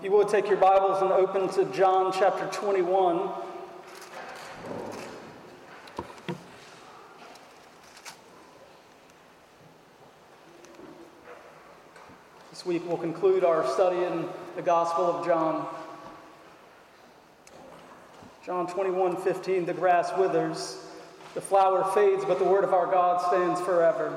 You will take your Bibles and open to John chapter 21. This week we'll conclude our study in the Gospel of John. John 21 15, the grass withers, the flower fades, but the word of our God stands forever.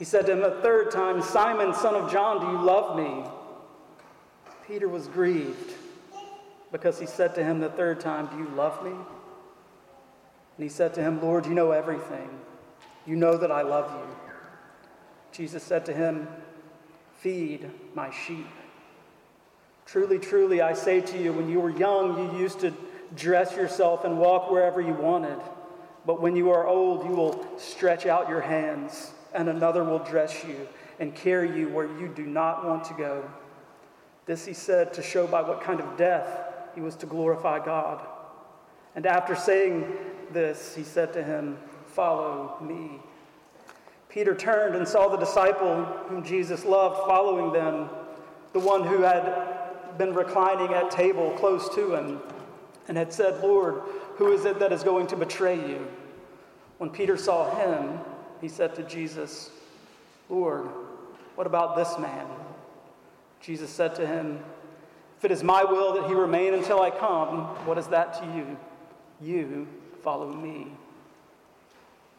He said to him a third time, Simon, son of John, do you love me? Peter was grieved because he said to him the third time, Do you love me? And he said to him, Lord, you know everything. You know that I love you. Jesus said to him, Feed my sheep. Truly, truly, I say to you, when you were young, you used to dress yourself and walk wherever you wanted. But when you are old, you will stretch out your hands and another will dress you and carry you where you do not want to go. This he said to show by what kind of death he was to glorify God. And after saying this, he said to him, Follow me. Peter turned and saw the disciple whom Jesus loved following them, the one who had been reclining at table close to him, and had said, Lord, who is it that is going to betray you? When Peter saw him, he said to Jesus, Lord, what about this man? Jesus said to him, If it is my will that he remain until I come, what is that to you? You follow me.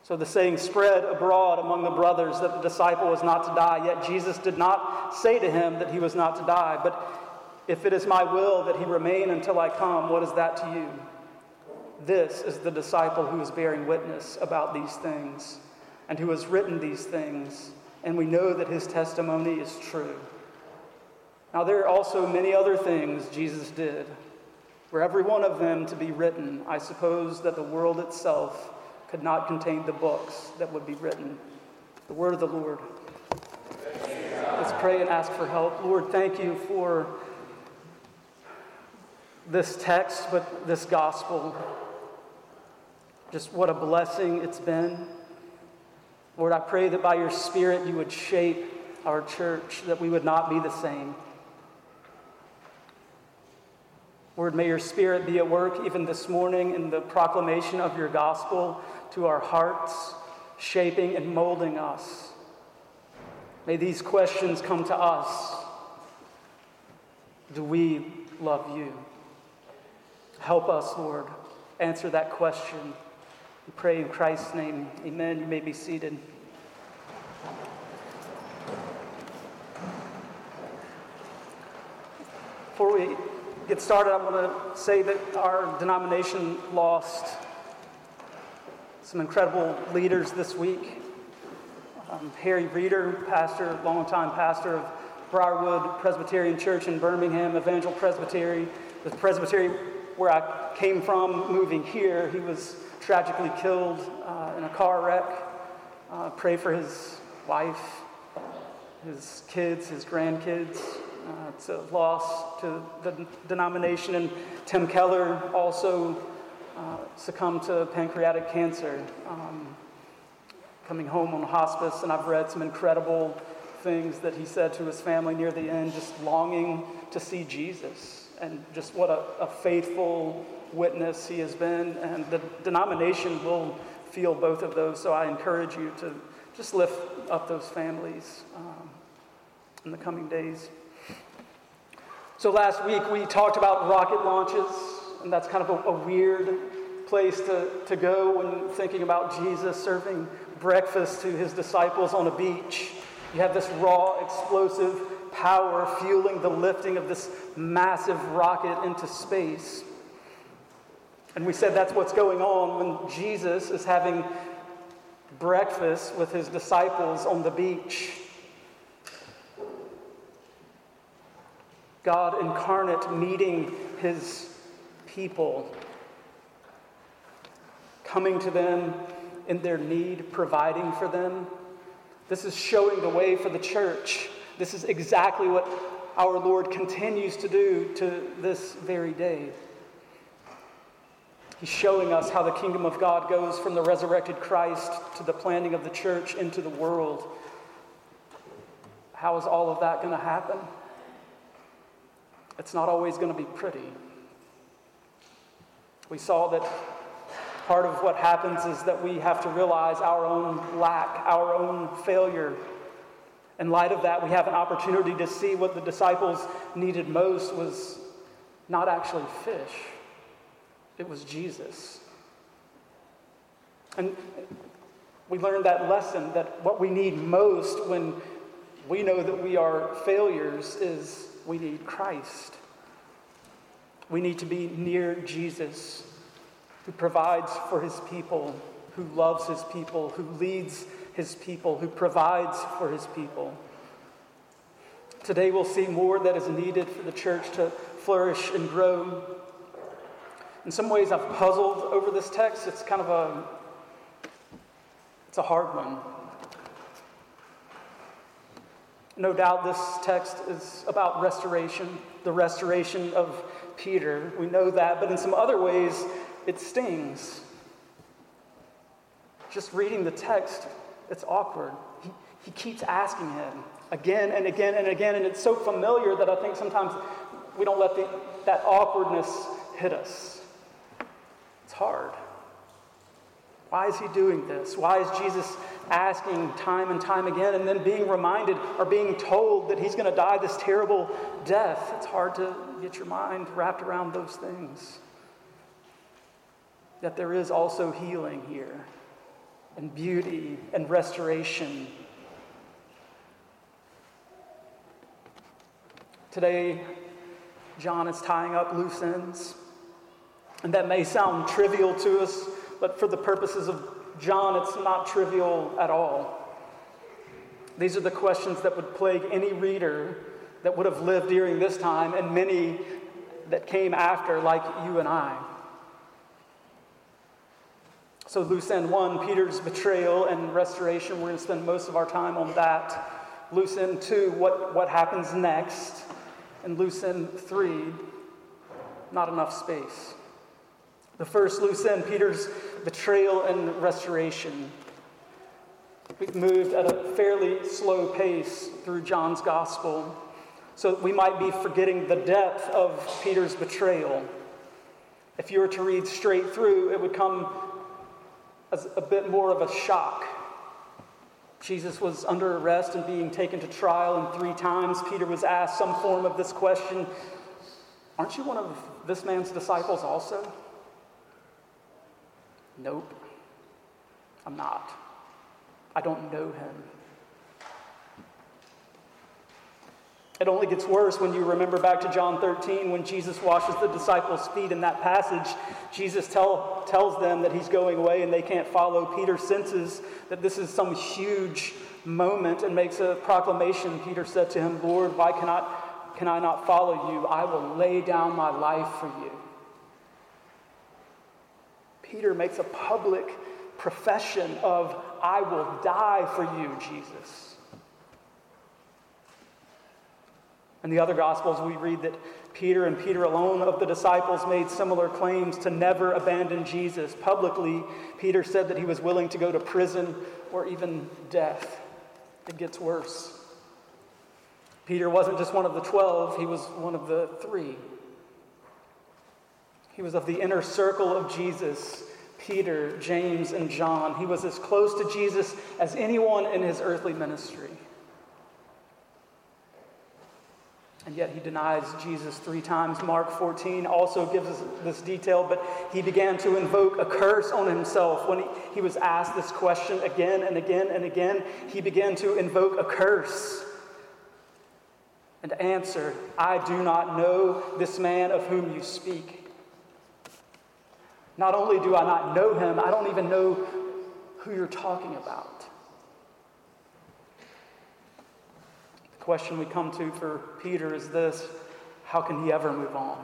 So the saying spread abroad among the brothers that the disciple was not to die, yet Jesus did not say to him that he was not to die. But if it is my will that he remain until I come, what is that to you? This is the disciple who is bearing witness about these things and who has written these things, and we know that his testimony is true. Now, there are also many other things Jesus did. Were every one of them to be written, I suppose that the world itself could not contain the books that would be written. The word of the Lord. Let's pray and ask for help. Lord, thank you for this text, but this gospel. Just what a blessing it's been. Lord, I pray that by your Spirit you would shape our church, that we would not be the same. Lord, may your Spirit be at work even this morning in the proclamation of your gospel to our hearts, shaping and molding us. May these questions come to us Do we love you? Help us, Lord, answer that question. We pray in Christ's name. Amen. You may be seated. Before we get started, I want to say that our denomination lost some incredible leaders this week. Um, Harry Reeder, pastor, longtime pastor of Briarwood Presbyterian Church in Birmingham, Evangel Presbytery, the Presbytery where I came from, moving here, he was tragically killed uh, in a car wreck. Uh, pray for his wife, his kids, his grandkids. Uh, it's a loss to the denomination. And Tim Keller also uh, succumbed to pancreatic cancer, um, coming home on hospice. And I've read some incredible things that he said to his family near the end, just longing to see Jesus. And just what a, a faithful witness he has been, and the denomination will feel both of those. So I encourage you to just lift up those families um, in the coming days. So last week we talked about rocket launches, and that's kind of a, a weird place to, to go when thinking about Jesus serving breakfast to his disciples on a beach. You have this raw, explosive power fueling the lifting of this massive rocket into space. And we said that's what's going on when Jesus is having breakfast with his disciples on the beach. God incarnate meeting his people, coming to them in their need, providing for them. This is showing the way for the church. This is exactly what our Lord continues to do to this very day. He's showing us how the kingdom of God goes from the resurrected Christ to the planting of the church into the world. How is all of that going to happen? It's not always going to be pretty. We saw that part of what happens is that we have to realize our own lack, our own failure. In light of that, we have an opportunity to see what the disciples needed most was not actually fish, it was Jesus. And we learned that lesson that what we need most when we know that we are failures is we need Christ. We need to be near Jesus, who provides for his people, who loves his people, who leads his people, who provides for his people. Today we'll see more that is needed for the church to flourish and grow. In some ways I've puzzled over this text. It's kind of a it's a hard one. No doubt this text is about restoration, the restoration of Peter. We know that, but in some other ways, it stings. Just reading the text, it's awkward. He, he keeps asking him again and again and again, and it's so familiar that I think sometimes we don't let the, that awkwardness hit us. It's hard. Why is he doing this? Why is Jesus asking time and time again and then being reminded or being told that he's going to die this terrible death? It's hard to get your mind wrapped around those things. That there is also healing here, and beauty and restoration. Today, John is tying up loose ends. And that may sound trivial to us but for the purposes of John, it's not trivial at all. These are the questions that would plague any reader that would have lived during this time and many that came after, like you and I. So, loose end one, Peter's betrayal and restoration, we're going to spend most of our time on that. Loose end two, what, what happens next. And loose end three, not enough space. The first loose end, Peter's betrayal and restoration. We've moved at a fairly slow pace through John's gospel, so we might be forgetting the depth of Peter's betrayal. If you were to read straight through, it would come as a bit more of a shock. Jesus was under arrest and being taken to trial, and three times Peter was asked some form of this question Aren't you one of this man's disciples also? Nope, I'm not. I don't know him. It only gets worse when you remember back to John 13 when Jesus washes the disciples' feet in that passage. Jesus tell, tells them that he's going away and they can't follow. Peter senses that this is some huge moment and makes a proclamation. Peter said to him, Lord, why cannot, can I not follow you? I will lay down my life for you. Peter makes a public profession of, I will die for you, Jesus. In the other Gospels, we read that Peter and Peter alone of the disciples made similar claims to never abandon Jesus. Publicly, Peter said that he was willing to go to prison or even death. It gets worse. Peter wasn't just one of the twelve, he was one of the three. He was of the inner circle of Jesus Peter, James, and John. He was as close to Jesus as anyone in his earthly ministry. And yet he denies Jesus three times. Mark 14 also gives us this detail, but he began to invoke a curse on himself. When he, he was asked this question again and again and again, he began to invoke a curse and answer, I do not know this man of whom you speak. Not only do I not know him, I don't even know who you're talking about. The question we come to for Peter is this how can he ever move on?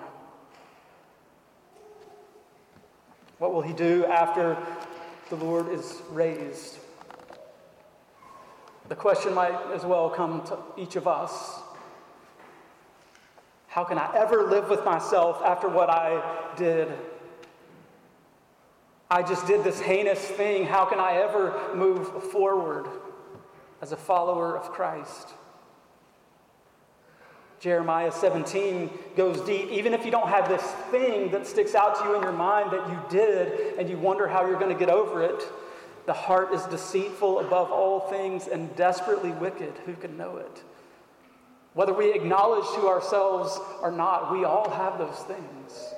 What will he do after the Lord is raised? The question might as well come to each of us How can I ever live with myself after what I did? I just did this heinous thing. How can I ever move forward as a follower of Christ? Jeremiah 17 goes deep. Even if you don't have this thing that sticks out to you in your mind that you did and you wonder how you're going to get over it, the heart is deceitful above all things and desperately wicked. Who can know it? Whether we acknowledge to ourselves or not, we all have those things.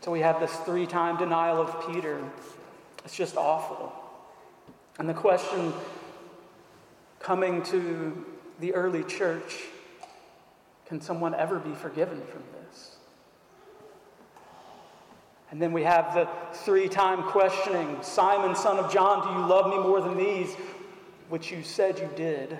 So we have this three time denial of Peter. It's just awful. And the question coming to the early church can someone ever be forgiven from this? And then we have the three time questioning Simon, son of John, do you love me more than these? Which you said you did.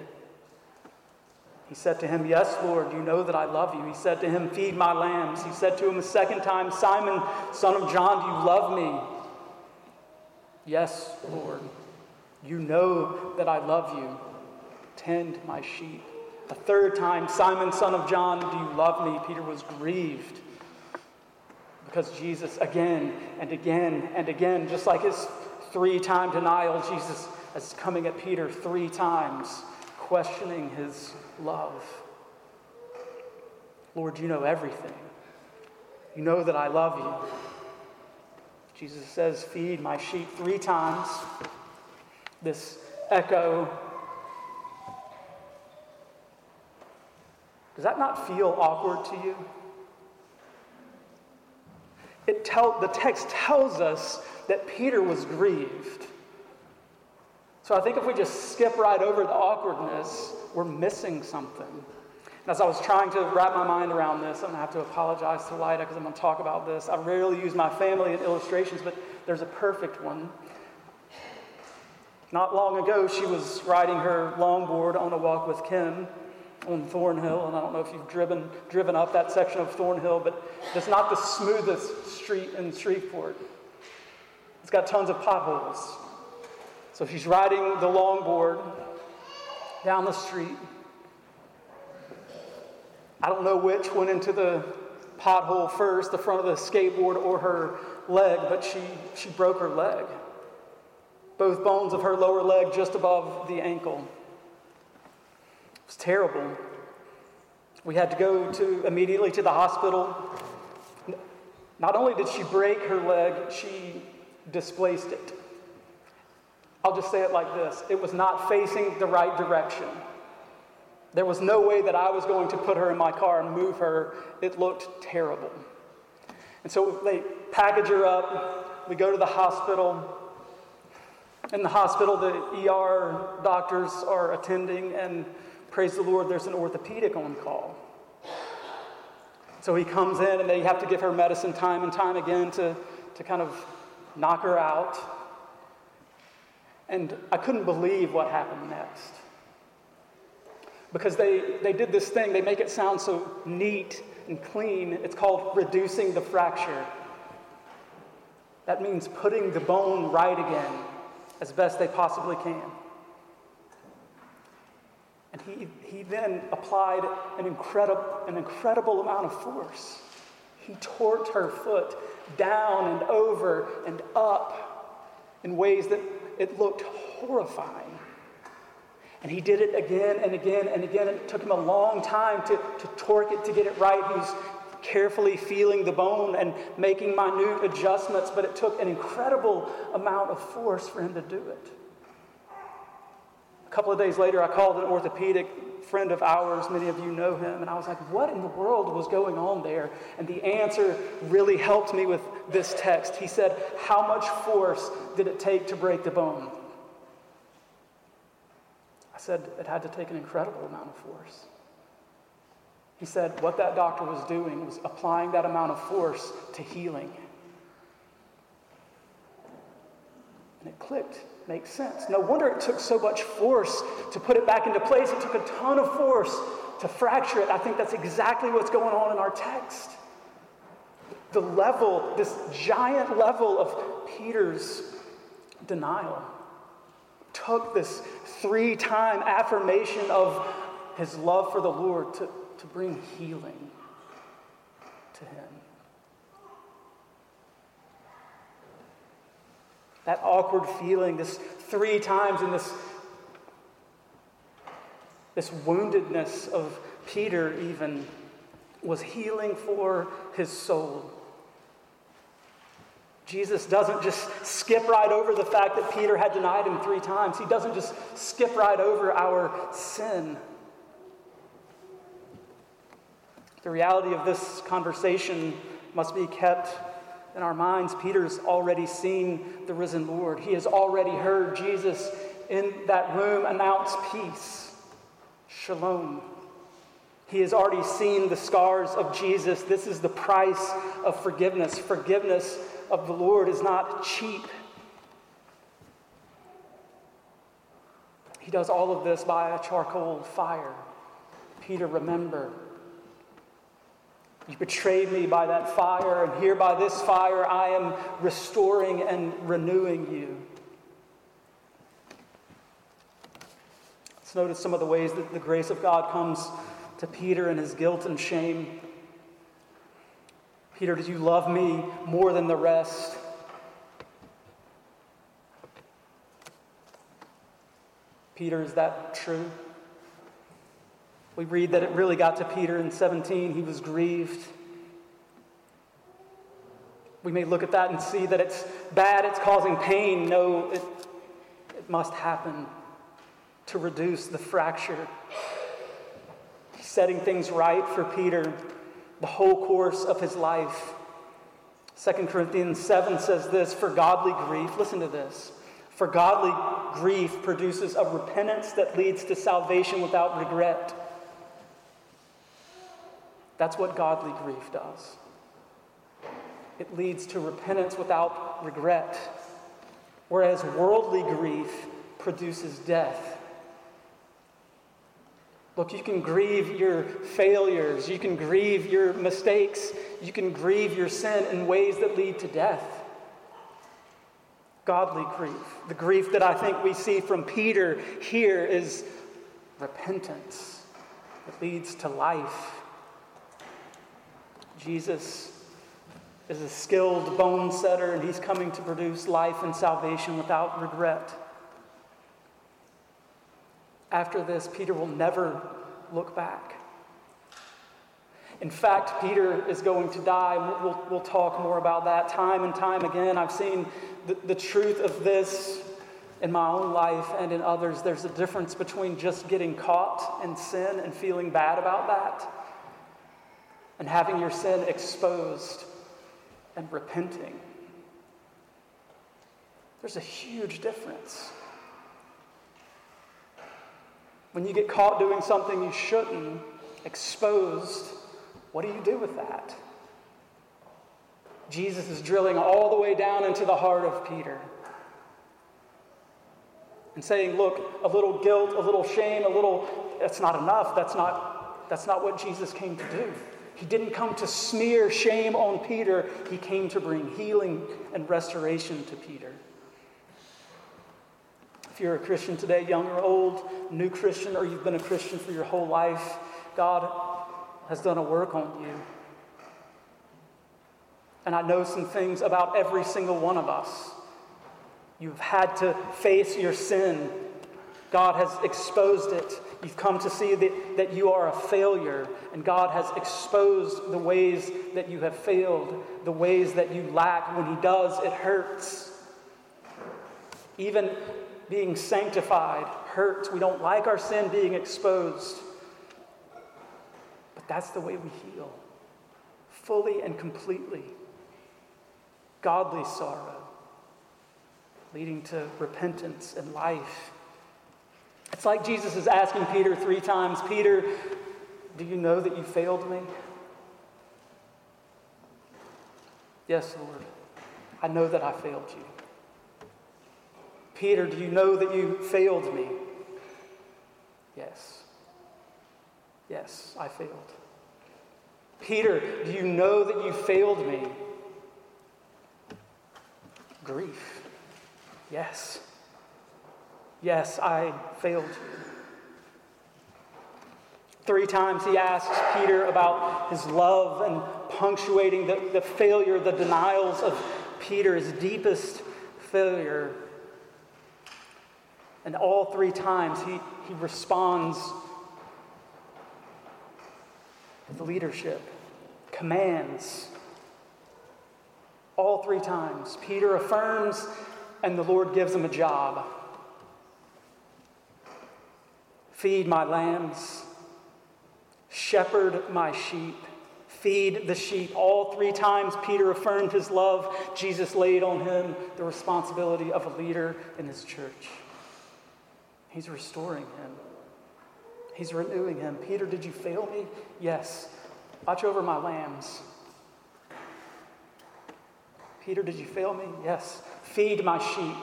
He said to him, Yes, Lord, you know that I love you. He said to him, Feed my lambs. He said to him a second time, Simon, son of John, do you love me? Yes, Lord, you know that I love you. Tend my sheep. A third time, Simon, son of John, do you love me? Peter was grieved because Jesus, again and again and again, just like his three time denial, Jesus is coming at Peter three times, questioning his love. Lord, you know everything. You know that I love you. Jesus says, Feed my sheep three times. This echo. Does that not feel awkward to you? It tell, the text tells us that Peter was grieved. So I think if we just skip right over the awkwardness, we're missing something. And as I was trying to wrap my mind around this, I'm going to have to apologize to Lida because I'm going to talk about this. I rarely use my family in illustrations, but there's a perfect one. Not long ago, she was riding her longboard on a walk with Kim on Thornhill, and I don't know if you've driven, driven up that section of Thornhill, but it's not the smoothest street in Shreveport. It's got tons of potholes. So she's riding the longboard down the street. I don't know which went into the pothole first, the front of the skateboard or her leg, but she, she broke her leg. Both bones of her lower leg just above the ankle. Terrible. We had to go to immediately to the hospital. Not only did she break her leg, she displaced it. I'll just say it like this it was not facing the right direction. There was no way that I was going to put her in my car and move her. It looked terrible. And so they package her up. We go to the hospital. In the hospital, the ER doctors are attending, and praise the Lord, there's an orthopedic on call. So he comes in, and they have to give her medicine time and time again to, to kind of knock her out. And I couldn't believe what happened next. Because they, they did this thing, they make it sound so neat and clean. It's called reducing the fracture. That means putting the bone right again as best they possibly can. He, he then applied an incredible, an incredible amount of force. He torqued her foot down and over and up in ways that it looked horrifying. And he did it again and again and again. It took him a long time to, to torque it to get it right. He was carefully feeling the bone and making minute adjustments, but it took an incredible amount of force for him to do it. A couple of days later, I called an orthopedic friend of ours. Many of you know him. And I was like, what in the world was going on there? And the answer really helped me with this text. He said, How much force did it take to break the bone? I said, It had to take an incredible amount of force. He said, What that doctor was doing was applying that amount of force to healing. And it clicked makes sense. No wonder it took so much force to put it back into place. It took a ton of force to fracture it. I think that's exactly what's going on in our text. The level, this giant level of Peter's denial, took this three time affirmation of his love for the Lord to, to bring healing to him. That awkward feeling, this three times in this, this woundedness of Peter, even, was healing for his soul. Jesus doesn't just skip right over the fact that Peter had denied him three times. He doesn't just skip right over our sin. The reality of this conversation must be kept in our minds. Peter's already seen the risen Lord, he has already heard Jesus in that room announce peace, shalom. He has already seen the scars of Jesus. This is the price of forgiveness. Forgiveness of the Lord is not cheap. He does all of this by a charcoal fire. Peter, remember, you betrayed me by that fire, and here by this fire I am restoring and renewing you. Let's notice some of the ways that the grace of God comes to Peter and his guilt and shame. Peter, did you love me more than the rest? Peter, is that true? We read that it really got to Peter in 17. He was grieved. We may look at that and see that it's bad, it's causing pain. No, it, it must happen to reduce the fracture. Setting things right for Peter the whole course of his life. 2 Corinthians 7 says this For godly grief, listen to this. For godly grief produces a repentance that leads to salvation without regret. That's what godly grief does. It leads to repentance without regret. Whereas worldly grief produces death. Look, you can grieve your failures, you can grieve your mistakes, you can grieve your sin in ways that lead to death. Godly grief. The grief that I think we see from Peter here is repentance. It leads to life. Jesus is a skilled bone setter, and he's coming to produce life and salvation without regret. After this, Peter will never look back. In fact, Peter is going to die. We'll, we'll talk more about that time and time again. I've seen the, the truth of this in my own life and in others. There's a difference between just getting caught in sin and feeling bad about that and having your sin exposed and repenting. There's a huge difference. When you get caught doing something you shouldn't, exposed, what do you do with that? Jesus is drilling all the way down into the heart of Peter and saying, Look, a little guilt, a little shame, a little, that's not enough. That's not, that's not what Jesus came to do. He didn't come to smear shame on Peter, he came to bring healing and restoration to Peter. If you're a Christian today, young or old, new Christian, or you've been a Christian for your whole life, God has done a work on you. And I know some things about every single one of us. You've had to face your sin. God has exposed it. You've come to see that, that you are a failure, and God has exposed the ways that you have failed, the ways that you lack. When He does, it hurts. Even being sanctified hurts. We don't like our sin being exposed. But that's the way we heal fully and completely. Godly sorrow, leading to repentance and life. It's like Jesus is asking Peter three times Peter, do you know that you failed me? Yes, Lord. I know that I failed you. Peter, do you know that you failed me? Yes. Yes, I failed. Peter, do you know that you failed me? Grief. Yes. Yes, I failed you. Three times he asks Peter about his love and punctuating the, the failure, the denials of Peter's deepest failure. And all three times he, he responds with leadership, commands. All three times. Peter affirms, and the Lord gives him a job. Feed my lambs Shepherd my sheep, feed the sheep. All three times Peter affirmed his love. Jesus laid on him the responsibility of a leader in his church. He's restoring him, he's renewing him. Peter, did you fail me? Yes. Watch over my lambs. Peter, did you fail me? Yes. Feed my sheep.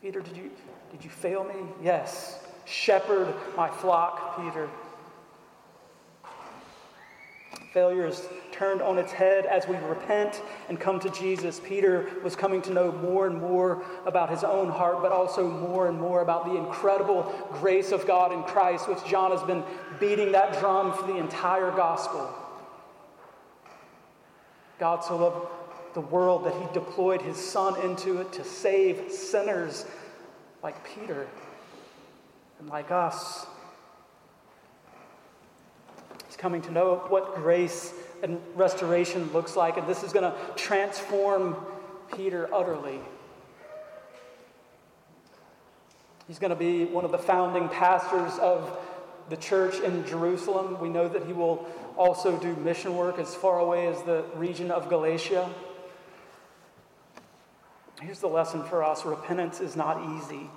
Peter, did you, did you fail me? Yes. Shepherd my flock, Peter. Failure is turned on its head as we repent and come to Jesus. Peter was coming to know more and more about his own heart, but also more and more about the incredible grace of God in Christ, which John has been beating that drum for the entire gospel. God so loved the world that he deployed his son into it to save sinners like Peter and like us. He's coming to know what grace and restoration looks like, and this is going to transform Peter utterly. He's going to be one of the founding pastors of the church in Jerusalem. We know that he will also do mission work as far away as the region of Galatia. Here's the lesson for us repentance is not easy.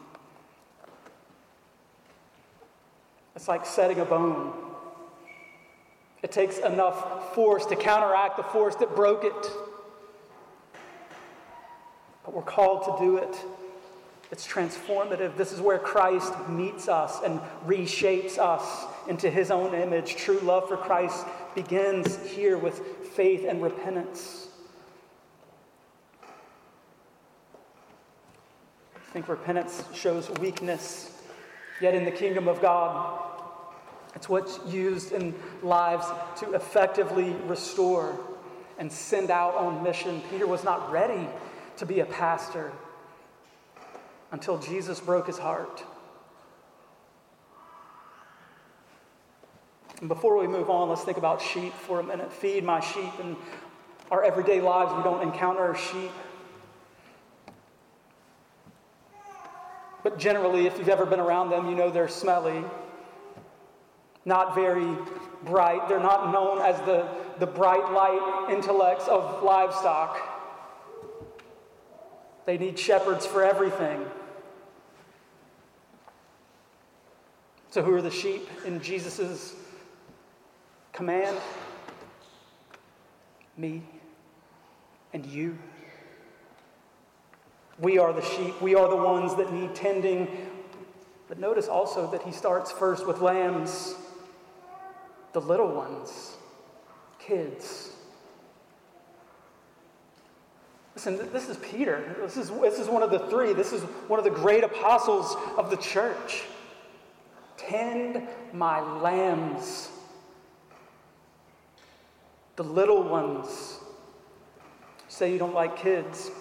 It's like setting a bone. It takes enough force to counteract the force that broke it. But we're called to do it. It's transformative. This is where Christ meets us and reshapes us into his own image. True love for Christ begins here with faith and repentance. Think repentance shows weakness, yet in the kingdom of God, it's what's used in lives to effectively restore and send out on mission. Peter was not ready to be a pastor until Jesus broke his heart. And before we move on, let's think about sheep for a minute. Feed my sheep. In our everyday lives, we don't encounter sheep. But generally, if you've ever been around them, you know they're smelly not very bright. They're not known as the, the bright light intellects of livestock. They need shepherds for everything. So, who are the sheep in Jesus' command? Me and you. We are the sheep. We are the ones that need tending. But notice also that he starts first with lambs the little ones, kids. Listen, this is Peter. This is, this is one of the three. This is one of the great apostles of the church. Tend my lambs, the little ones. Say you don't like kids.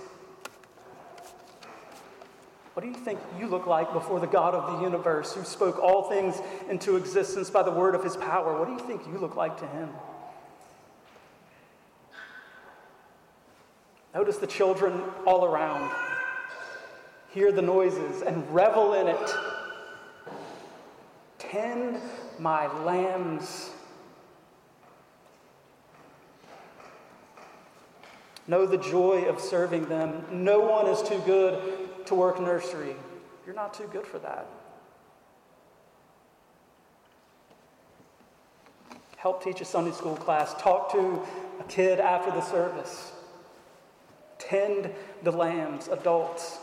What do you think you look like before the God of the universe who spoke all things into existence by the word of his power? What do you think you look like to him? Notice the children all around. Hear the noises and revel in it. Tend my lambs. Know the joy of serving them. No one is too good to work nursery. You're not too good for that. Help teach a Sunday school class. Talk to a kid after the service. Tend the lambs, adults.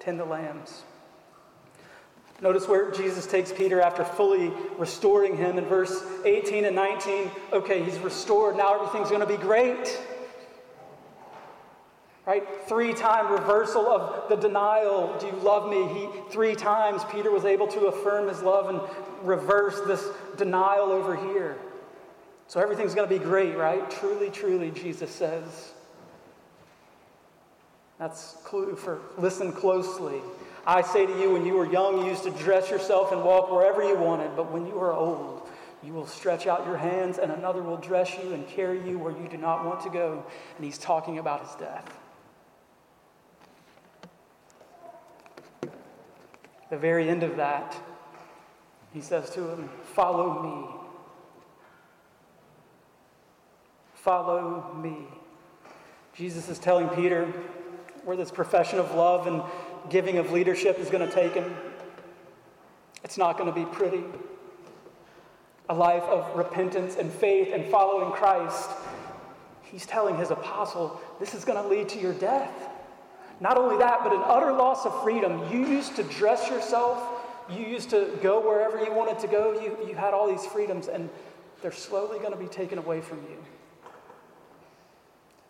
tend the lambs. Notice where Jesus takes Peter after fully restoring him in verse 18 and 19. Okay, he's restored. Now everything's going to be great. Right? Three time reversal of the denial. Do you love me? He, three times Peter was able to affirm his love and reverse this denial over here. So everything's going to be great, right? Truly, truly, Jesus says. That's clue for listen closely. I say to you, when you were young, you used to dress yourself and walk wherever you wanted, but when you are old, you will stretch out your hands, and another will dress you and carry you where you do not want to go. And he's talking about his death. The very end of that, he says to him, Follow me. Follow me. Jesus is telling Peter where this profession of love and giving of leadership is going to take him. It's not going to be pretty. A life of repentance and faith and following Christ. He's telling his apostle, this is going to lead to your death. Not only that, but an utter loss of freedom. You used to dress yourself, you used to go wherever you wanted to go, you, you had all these freedoms, and they're slowly going to be taken away from you.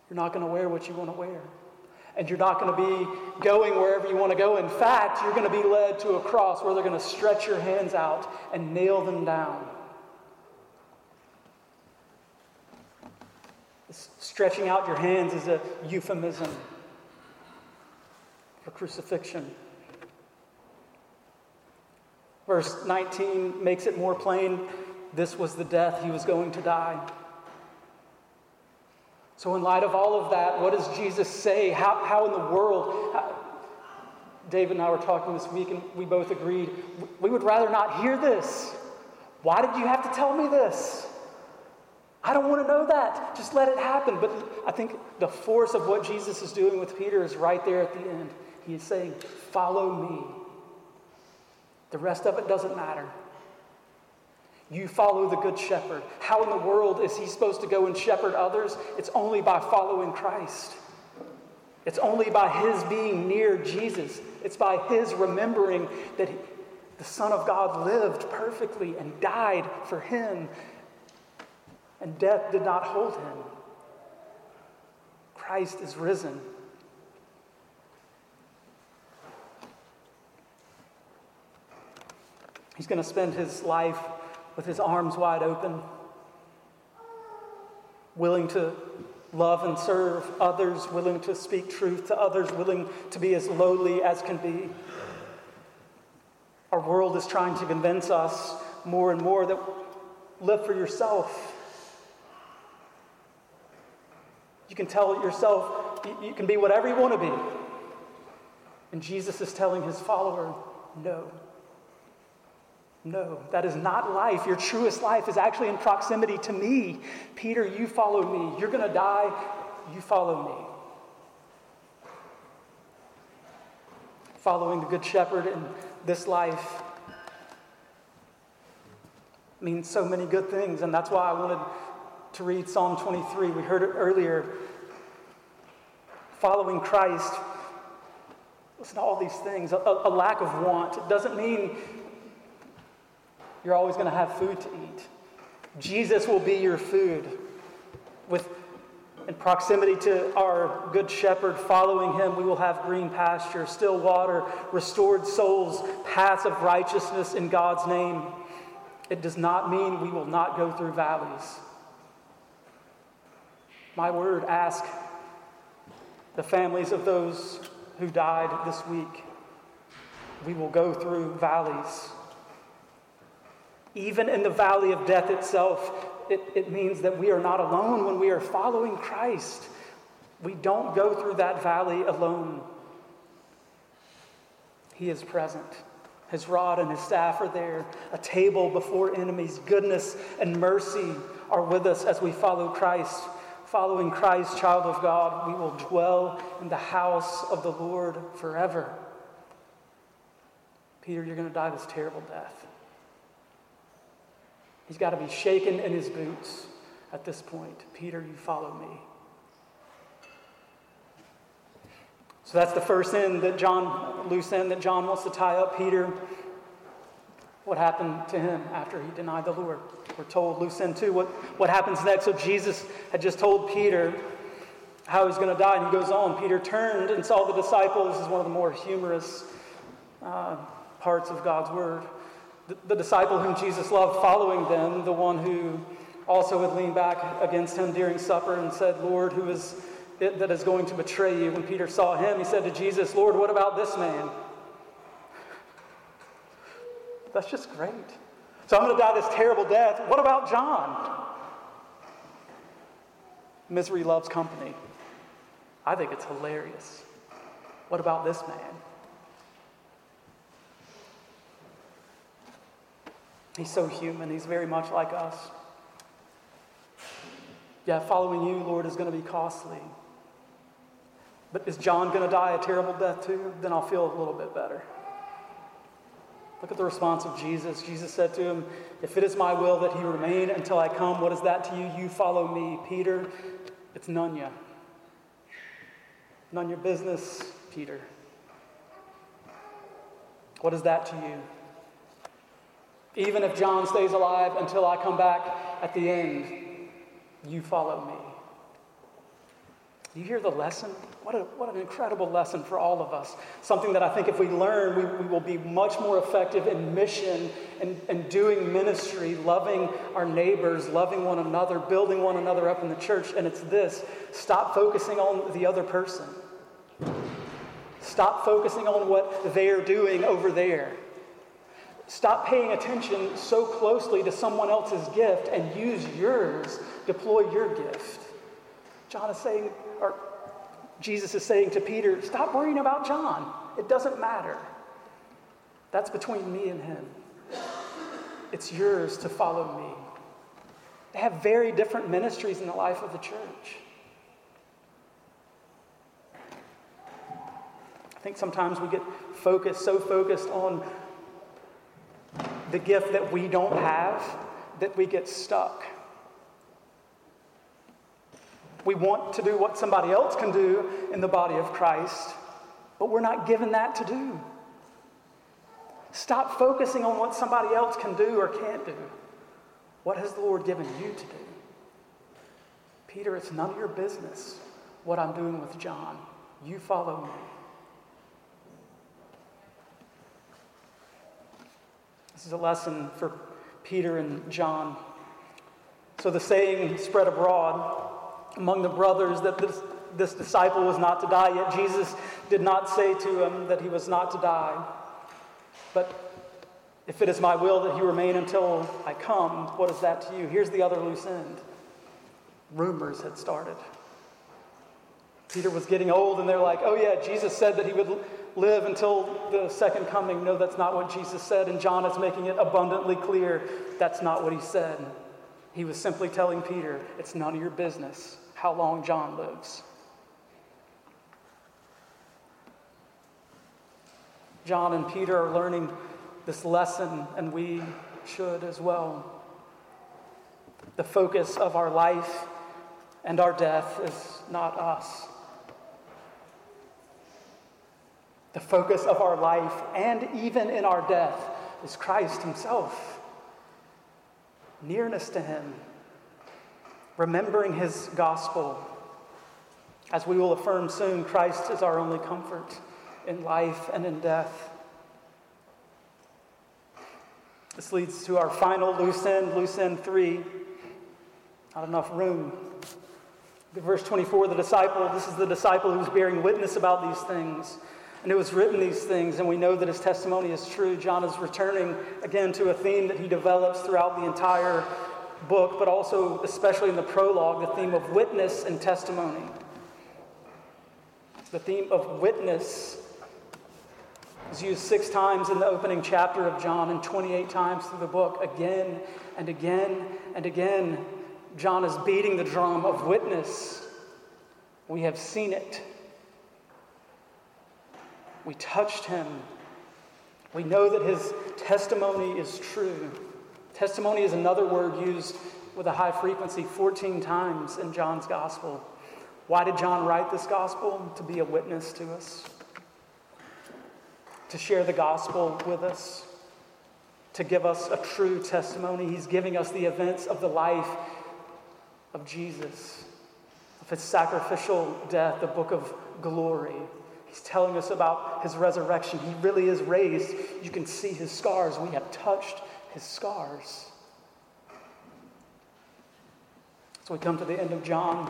You're not going to wear what you want to wear and you're not going to be going wherever you want to go. In fact, you're going to be led to a cross where they're going to stretch your hands out and nail them down. Stretching out your hands is a euphemism for crucifixion. Verse 19 makes it more plain this was the death he was going to die. So, in light of all of that, what does Jesus say? How, how in the world? How, David and I were talking this week, and we both agreed we would rather not hear this. Why did you have to tell me this? I don't want to know that. Just let it happen. But I think the force of what Jesus is doing with Peter is right there at the end. He is saying, Follow me. The rest of it doesn't matter. You follow the Good Shepherd. How in the world is he supposed to go and shepherd others? It's only by following Christ. It's only by his being near Jesus. It's by his remembering that he, the Son of God lived perfectly and died for him, and death did not hold him. Christ is risen. He's going to spend his life with his arms wide open, willing to love and serve others, willing to speak truth to others, willing to be as lowly as can be. Our world is trying to convince us more and more that live for yourself. You can tell yourself, you can be whatever you want to be. And Jesus is telling his follower, no. No, that is not life. Your truest life is actually in proximity to me. Peter, you follow me. You're going to die. You follow me. Following the Good Shepherd in this life means so many good things, and that's why I wanted to read Psalm 23. We heard it earlier. Following Christ, listen to all these things. A, a lack of want. It doesn't mean you're always going to have food to eat. Jesus will be your food. With in proximity to our good shepherd, following him, we will have green pasture, still water, restored souls, paths of righteousness in God's name. It does not mean we will not go through valleys. My word, ask the families of those who died this week. We will go through valleys. Even in the valley of death itself, it, it means that we are not alone when we are following Christ. We don't go through that valley alone. He is present. His rod and his staff are there. A table before enemies. Goodness and mercy are with us as we follow Christ. Following Christ, child of God, we will dwell in the house of the Lord forever. Peter, you're going to die this terrible death. He's got to be shaken in his boots at this point. Peter, you follow me. So that's the first end that John, loose end that John wants to tie up Peter. What happened to him after he denied the Lord? We're told, loose end two, what, what happens next? So Jesus had just told Peter how he's going to die, and he goes on. Peter turned and saw the disciples. This is one of the more humorous uh, parts of God's word. The, disciple whom Jesus loved following them, the one who also had leaned back against him during supper and said, Lord, who is it that is going to betray you? When Peter saw him, he said to Jesus, Lord, what about this man? That's just great. So I'm going to die this terrible death. What about John? Misery loves company. I think it's hilarious. What about this man? He's so human. He's very much like us. Yeah, following you, Lord, is going to be costly. But is John going to die a terrible death too? Then I'll feel a little bit better. Look at the response of Jesus. Jesus said to him, If it is my will that he remain until I come, what is that to you? You follow me. Peter, it's none ya. None your business, Peter. What is that to you? Even if John stays alive until I come back at the end, you follow me. You hear the lesson? What, a, what an incredible lesson for all of us. Something that I think if we learn, we, we will be much more effective in mission and, and doing ministry, loving our neighbors, loving one another, building one another up in the church. And it's this stop focusing on the other person, stop focusing on what they're doing over there. Stop paying attention so closely to someone else's gift and use yours, deploy your gift. John is saying, or Jesus is saying to Peter, stop worrying about John. It doesn't matter. That's between me and him. It's yours to follow me. They have very different ministries in the life of the church. I think sometimes we get focused, so focused on the gift that we don't have that we get stuck. We want to do what somebody else can do in the body of Christ, but we're not given that to do. Stop focusing on what somebody else can do or can't do. What has the Lord given you to do? Peter, it's none of your business what I'm doing with John. You follow me. This is a lesson for Peter and John. So the saying spread abroad among the brothers that this, this disciple was not to die, yet Jesus did not say to him that he was not to die. But if it is my will that he remain until I come, what is that to you? Here's the other loose end rumors had started. Peter was getting old, and they're like, oh, yeah, Jesus said that he would live until the second coming. No, that's not what Jesus said. And John is making it abundantly clear that's not what he said. He was simply telling Peter, it's none of your business how long John lives. John and Peter are learning this lesson, and we should as well. The focus of our life and our death is not us. The focus of our life and even in our death is Christ Himself. Nearness to Him, remembering His gospel. As we will affirm soon, Christ is our only comfort in life and in death. This leads to our final loose end, loose end three. Not enough room. Verse 24, the disciple, this is the disciple who's bearing witness about these things. And it was written these things, and we know that his testimony is true. John is returning again to a theme that he develops throughout the entire book, but also, especially in the prologue, the theme of witness and testimony. The theme of witness is used six times in the opening chapter of John and 28 times through the book. Again and again and again, John is beating the drum of witness. We have seen it. We touched him. We know that his testimony is true. Testimony is another word used with a high frequency 14 times in John's gospel. Why did John write this gospel? To be a witness to us, to share the gospel with us, to give us a true testimony. He's giving us the events of the life of Jesus, of his sacrificial death, the book of glory. He's telling us about his resurrection. He really is raised. You can see his scars. We have touched his scars. So we come to the end of John.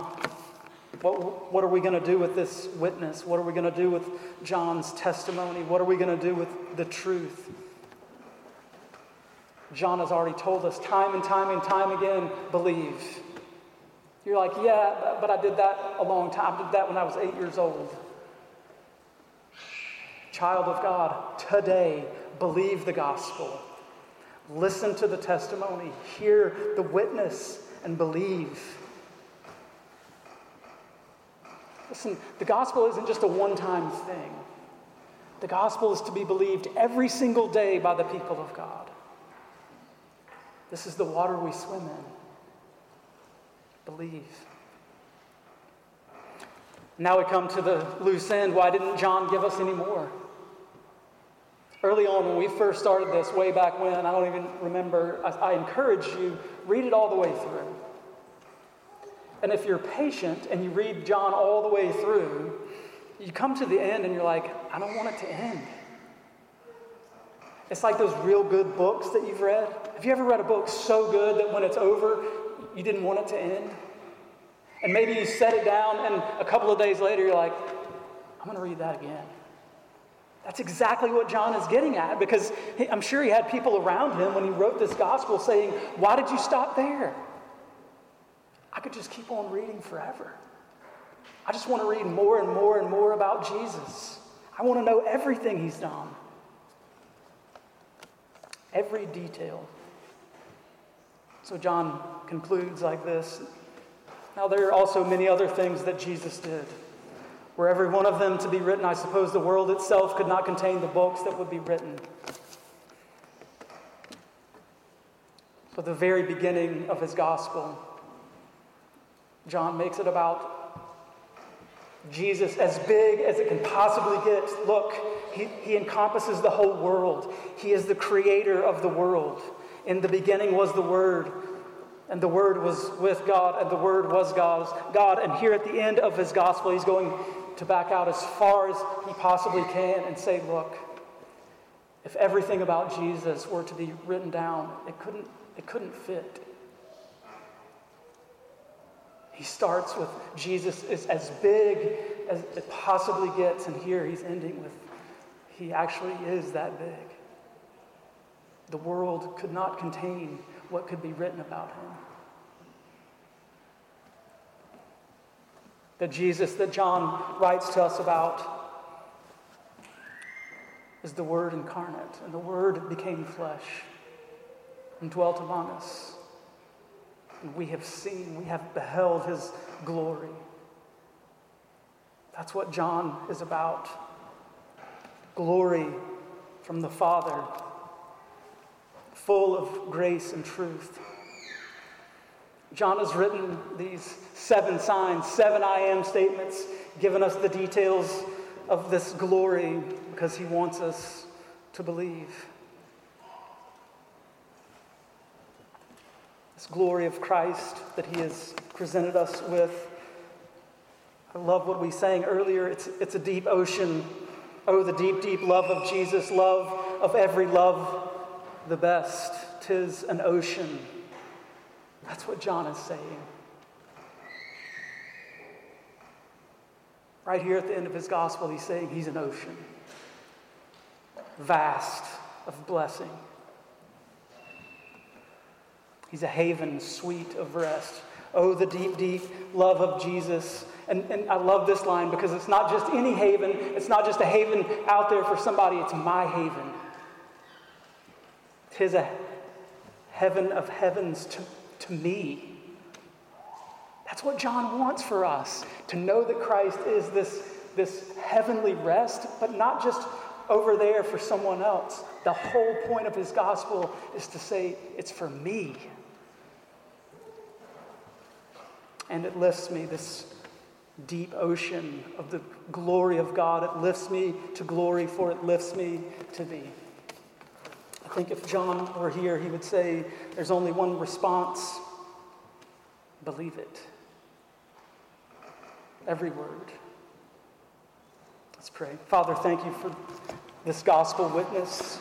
What, what are we going to do with this witness? What are we going to do with John's testimony? What are we going to do with the truth? John has already told us time and time and time again believe. You're like, yeah, but I did that a long time. I did that when I was eight years old. Child of God, today, believe the gospel. Listen to the testimony. Hear the witness and believe. Listen, the gospel isn't just a one time thing, the gospel is to be believed every single day by the people of God. This is the water we swim in. Believe. Now we come to the loose end. Why didn't John give us any more? Early on, when we first started this, way back when, I don't even remember, I, I encourage you, read it all the way through. And if you're patient and you read John all the way through, you come to the end and you're like, I don't want it to end. It's like those real good books that you've read. Have you ever read a book so good that when it's over, you didn't want it to end? And maybe you set it down, and a couple of days later, you're like, I'm going to read that again. That's exactly what John is getting at because I'm sure he had people around him when he wrote this gospel saying, Why did you stop there? I could just keep on reading forever. I just want to read more and more and more about Jesus. I want to know everything he's done every detail. So John concludes like this Now, there are also many other things that Jesus did. Were every one of them to be written, I suppose the world itself could not contain the books that would be written. So, the very beginning of his gospel, John makes it about Jesus as big as it can possibly get. Look, he, he encompasses the whole world. He is the creator of the world. In the beginning was the Word, and the Word was with God, and the Word was God's God. And here at the end of his gospel, he's going to back out as far as he possibly can and say, look, if everything about Jesus were to be written down, it couldn't, it couldn't fit. He starts with Jesus is as big as it possibly gets, and here he's ending with he actually is that big. The world could not contain what could be written about him. The Jesus that John writes to us about is the Word incarnate, and the Word became flesh and dwelt among us. And we have seen, we have beheld his glory. That's what John is about glory from the Father, full of grace and truth. John has written these seven signs, seven I am statements, given us the details of this glory because he wants us to believe. This glory of Christ that he has presented us with. I love what we sang earlier. It's, it's a deep ocean. Oh, the deep, deep love of Jesus, love of every love, the best. Tis an ocean that's what John is saying. Right here at the end of his gospel, he's saying he's an ocean, vast of blessing. He's a haven sweet of rest. Oh, the deep, deep love of Jesus. And, and I love this line because it's not just any haven, it's not just a haven out there for somebody, it's my haven. Tis a heaven of heavens to to me. That's what John wants for us to know that Christ is this, this heavenly rest, but not just over there for someone else. The whole point of his gospel is to say, it's for me. And it lifts me, this deep ocean of the glory of God. It lifts me to glory, for it lifts me to thee. I think if John were here, he would say there's only one response believe it. Every word. Let's pray. Father, thank you for this gospel witness,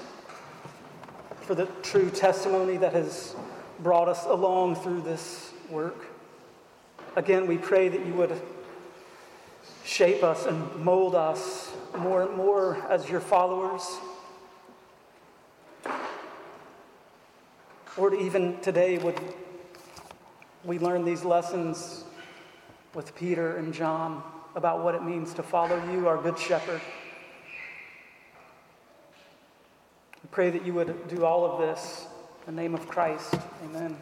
for the true testimony that has brought us along through this work. Again, we pray that you would shape us and mold us more and more as your followers. Lord, even today, would we learn these lessons with Peter and John about what it means to follow you, our Good Shepherd. We pray that you would do all of this in the name of Christ. Amen.